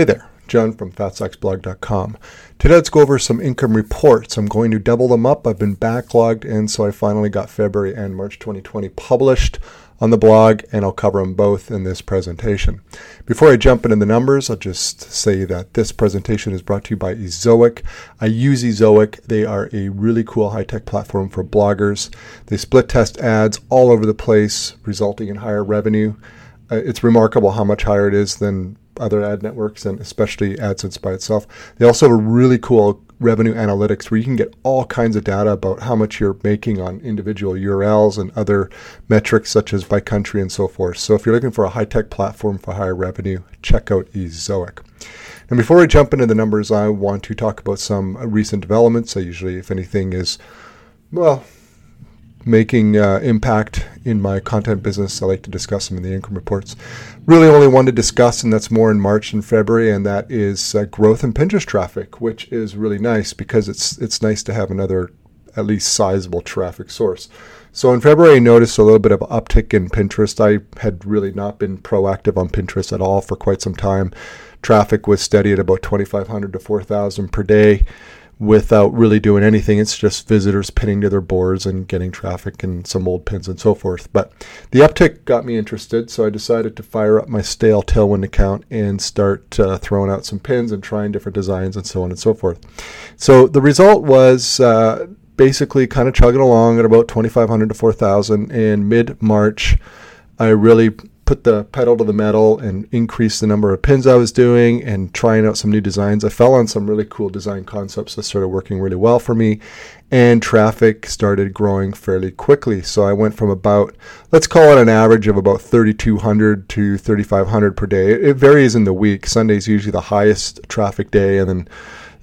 Hey there, John from FatStacksBlog.com. Today let's go over some income reports. I'm going to double them up. I've been backlogged, and so I finally got February and March 2020 published on the blog, and I'll cover them both in this presentation. Before I jump into the numbers, I'll just say that this presentation is brought to you by Ezoic. I use Ezoic. They are a really cool high-tech platform for bloggers. They split test ads all over the place, resulting in higher revenue. Uh, it's remarkable how much higher it is than other ad networks and especially AdSense by itself. They also have a really cool revenue analytics where you can get all kinds of data about how much you're making on individual URLs and other metrics such as by country and so forth. So if you're looking for a high-tech platform for higher revenue, check out Ezoic. And before I jump into the numbers, I want to talk about some recent developments. I usually, if anything, is well, making uh, impact in my content business. I like to discuss them in the income reports. Really, only one to discuss, and that's more in March and February, and that is uh, growth in Pinterest traffic, which is really nice because it's it's nice to have another at least sizable traffic source. So in February, I noticed a little bit of uptick in Pinterest. I had really not been proactive on Pinterest at all for quite some time. Traffic was steady at about 2,500 to 4,000 per day without really doing anything. It's just visitors pinning to their boards and getting traffic and some old pins and so forth. But the uptick got me interested, so I decided to fire up my stale Tailwind account and start uh, throwing out some pins and trying different designs and so on and so forth. So the result was. Uh, basically, kind of chugging along at about 2,500 to 4,000. In mid March, I really put the pedal to the metal and increase the number of pins I was doing and trying out some new designs. I fell on some really cool design concepts that started working really well for me, and traffic started growing fairly quickly. So I went from about, let's call it an average of about 3,200 to 3,500 per day. It varies in the week. Sunday's usually the highest traffic day, and then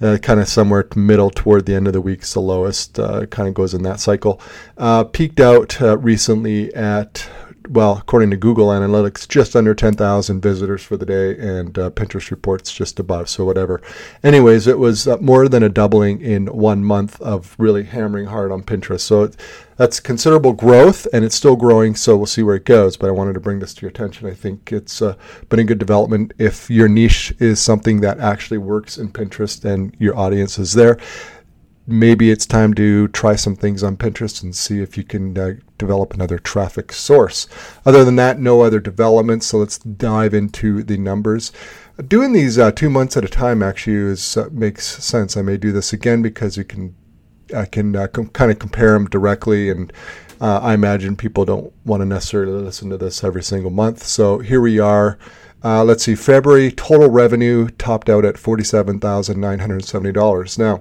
uh, kind of somewhere middle toward the end of the week is the lowest. Uh, kind of goes in that cycle. Uh, peaked out uh, recently at well, according to Google Analytics, just under 10,000 visitors for the day, and uh, Pinterest reports just above, so whatever. Anyways, it was uh, more than a doubling in one month of really hammering hard on Pinterest. So it, that's considerable growth, and it's still growing, so we'll see where it goes. But I wanted to bring this to your attention. I think it's uh, been a good development. If your niche is something that actually works in Pinterest and your audience is there, maybe it's time to try some things on Pinterest and see if you can uh, develop another traffic source. Other than that, no other developments. So let's dive into the numbers. Doing these uh, two months at a time actually is, uh, makes sense. I may do this again because you can I can uh, com- kind of compare them directly and. Uh, I imagine people don't want to necessarily listen to this every single month. So here we are. Uh, let's see, February total revenue topped out at $47,970. Now,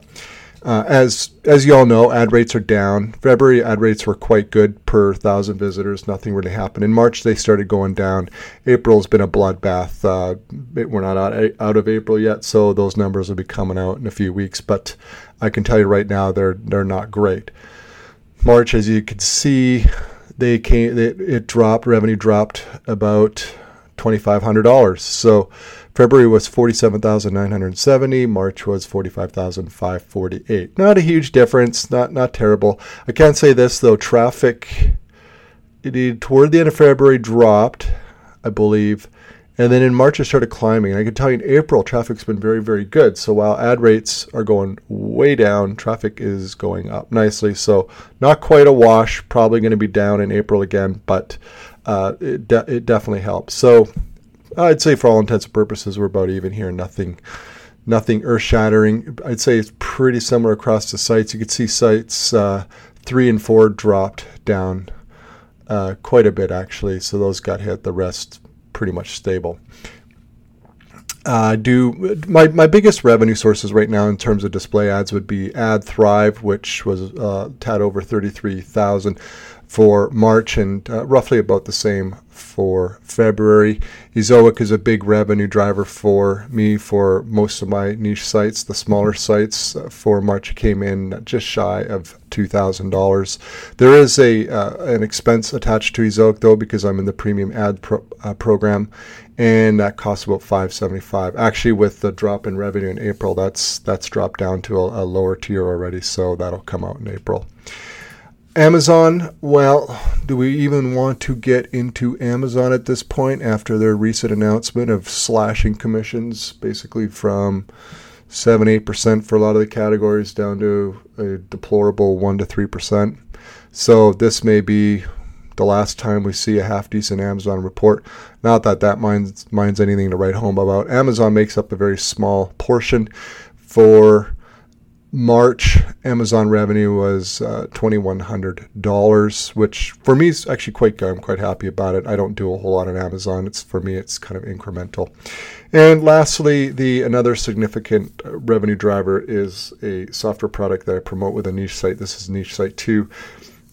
uh, as as you all know, ad rates are down. February ad rates were quite good per thousand visitors. Nothing really happened. In March they started going down. April's been a bloodbath. Uh, we're not out, out of April yet, so those numbers will be coming out in a few weeks. But I can tell you right now they're they're not great. March, as you can see, they came. It, it dropped. Revenue dropped about twenty five hundred dollars. So February was 47,970, March was 45,548. Not a huge difference, not not terrible. I can't say this though, traffic it, toward the end of February dropped, I believe, and then in March it started climbing. And I can tell you in April traffic's been very very good. So while ad rates are going way down, traffic is going up nicely. So not quite a wash, probably going to be down in April again, but uh, it, de- it definitely helps. So I'd say for all intents and purposes, we're about even here. Nothing, nothing earth-shattering. I'd say it's pretty similar across the sites. You could see sites uh, three and four dropped down uh, quite a bit actually. So those got hit. The rest pretty much stable. Uh, do my, my biggest revenue sources right now in terms of display ads would be AdThrive, which was uh, tad over thirty three thousand for March and uh, roughly about the same for February. Ezoic is a big revenue driver for me for most of my niche sites. The smaller sites uh, for March came in just shy of $2,000. There is a uh, an expense attached to Ezoic though because I'm in the premium ad pro- uh, program and that costs about 575. Actually with the drop in revenue in April that's that's dropped down to a, a lower tier already so that'll come out in April. Amazon, well, do we even want to get into Amazon at this point after their recent announcement of slashing commissions basically from 7 8% for a lot of the categories down to a deplorable 1 to 3%? So this may be the last time we see a half decent Amazon report. Not that that minds, minds anything to write home about. Amazon makes up a very small portion. For March, Amazon revenue was uh, $2,100, which for me is actually quite good. I'm quite happy about it. I don't do a whole lot on Amazon. It's for me, it's kind of incremental. And lastly, the another significant uh, revenue driver is a software product that I promote with a niche site. This is niche site two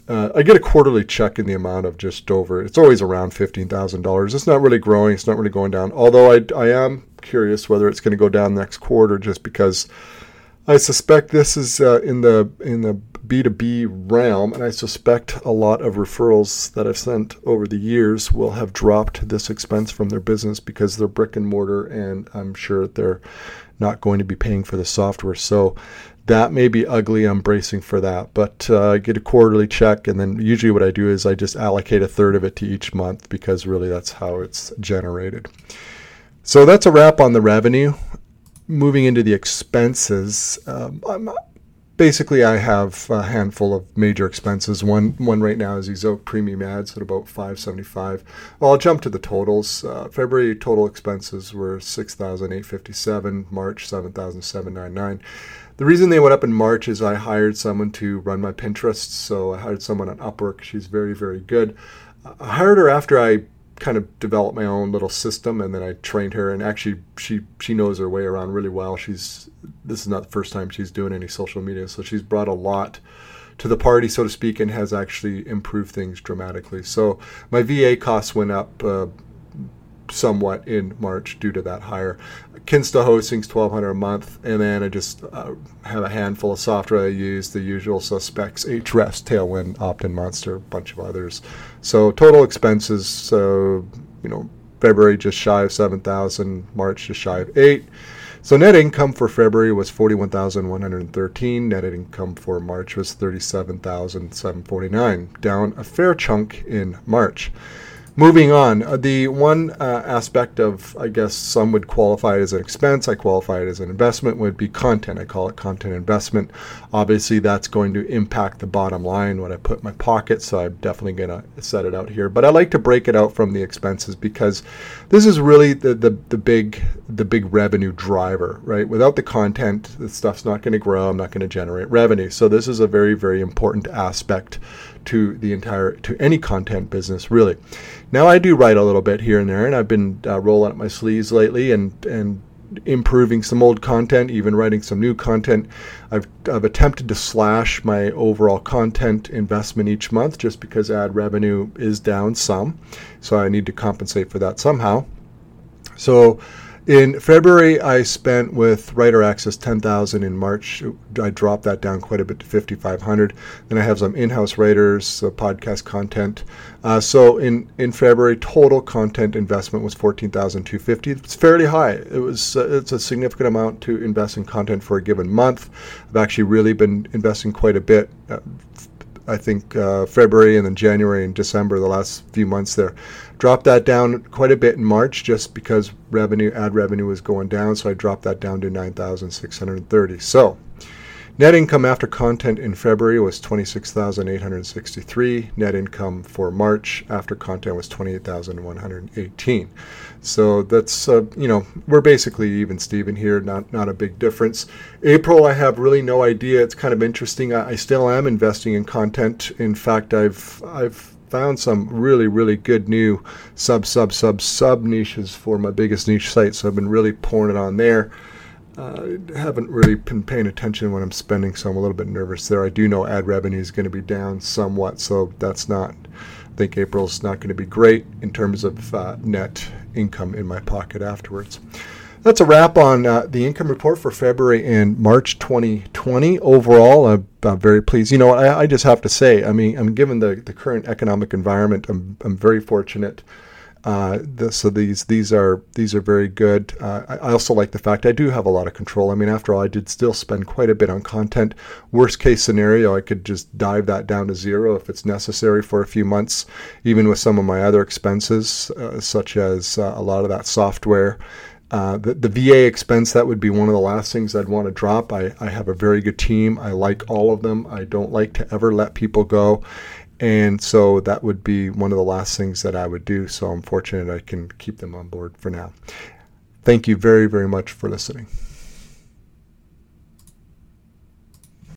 uh, I get a quarterly check in the amount of just over. It's always around fifteen thousand dollars. It's not really growing. It's not really going down. Although I, I am curious whether it's going to go down next quarter, just because I suspect this is uh, in the in the B two B realm, and I suspect a lot of referrals that I've sent over the years will have dropped this expense from their business because they're brick and mortar, and I'm sure they're not going to be paying for the software. So that may be ugly. I'm bracing for that, but uh, I get a quarterly check, and then usually what I do is I just allocate a third of it to each month because really that's how it's generated. So that's a wrap on the revenue. Moving into the expenses, um, basically I have a handful of major expenses. One one right now is Ezoic premium ads at about 575. Well, I'll jump to the totals. Uh, February total expenses were 6,857. March 7,799. The reason they went up in March is I hired someone to run my Pinterest. So I hired someone on Upwork. She's very, very good. I hired her after I kind of developed my own little system and then I trained her and actually she she knows her way around really well. She's this is not the first time she's doing any social media, so she's brought a lot to the party, so to speak, and has actually improved things dramatically. So my VA costs went up uh, somewhat in March due to that hire. Kinsta hosting's twelve hundred a month, and then I just uh, have a handful of software I use, the usual suspects: Ahrefs, Tailwind, Optin Monster, a bunch of others. So total expenses, so you know, February just shy of seven thousand, March just shy of eight. So net income for February was forty-one thousand one hundred thirteen. Net income for March was thirty-seven thousand seven forty-nine, down a fair chunk in March. Moving on, uh, the one uh, aspect of, I guess some would qualify it as an expense, I qualify it as an investment, would be content. I call it content investment. Obviously, that's going to impact the bottom line when I put my pocket, so I'm definitely going to set it out here. But I like to break it out from the expenses because this is really the, the, the big the big revenue driver, right? Without the content, the stuff's not going to grow. I'm not going to generate revenue. So this is a very, very important aspect to the entire to any content business really. Now I do write a little bit here and there, and I've been uh, rolling up my sleeves lately and and improving some old content, even writing some new content. I've I've attempted to slash my overall content investment each month just because ad revenue is down some, so I need to compensate for that somehow. So in February, I spent with Writer Access 10,000. In March, I dropped that down quite a bit to 5,500. Then I have some in-house writers, uh, podcast content. Uh, so in, in February, total content investment was 14,250. It's fairly high. It was uh, it's a significant amount to invest in content for a given month. I've actually really been investing quite a bit. Uh, I think uh, February and then January and December, the last few months there. Dropped that down quite a bit in March just because revenue, ad revenue was going down. So I dropped that down to 9,630. So Net income after content in February was 26,863. Net income for March after content was 28,118. So that's uh, you know we're basically even Steven here, not not a big difference. April, I have really no idea. It's kind of interesting. I, I still am investing in content. In fact, I've I've found some really really good new sub sub sub sub niches for my biggest niche site. So I've been really pouring it on there uh, haven't really been paying attention when I'm spending, so I'm a little bit nervous there. I do know ad revenue is going to be down somewhat, so that's not. I think April's not going to be great in terms of uh, net income in my pocket afterwards. That's a wrap on uh, the income report for February and March 2020. Overall, I'm, I'm very pleased. You know, I, I, just have to say, I mean, I'm given the, the current economic environment, I'm, I'm very fortunate Uh, the, so these these are these are very good. Uh, I, I also like the fact I do have a lot of control. I mean, after all, I did still spend quite a bit on content. Worst case scenario, I could just dive that down to zero if it's necessary for a few months, even with some of my other expenses, uh, such as uh, a lot of that software. Uh, the, the VA expense, that would be one of the last things I'd want to drop. I, I have a very good team. I like all of them. I don't like to ever let people go. And so that would be one of the last things that I would do. So I'm fortunate I can keep them on board for now. Thank you very, very much for listening.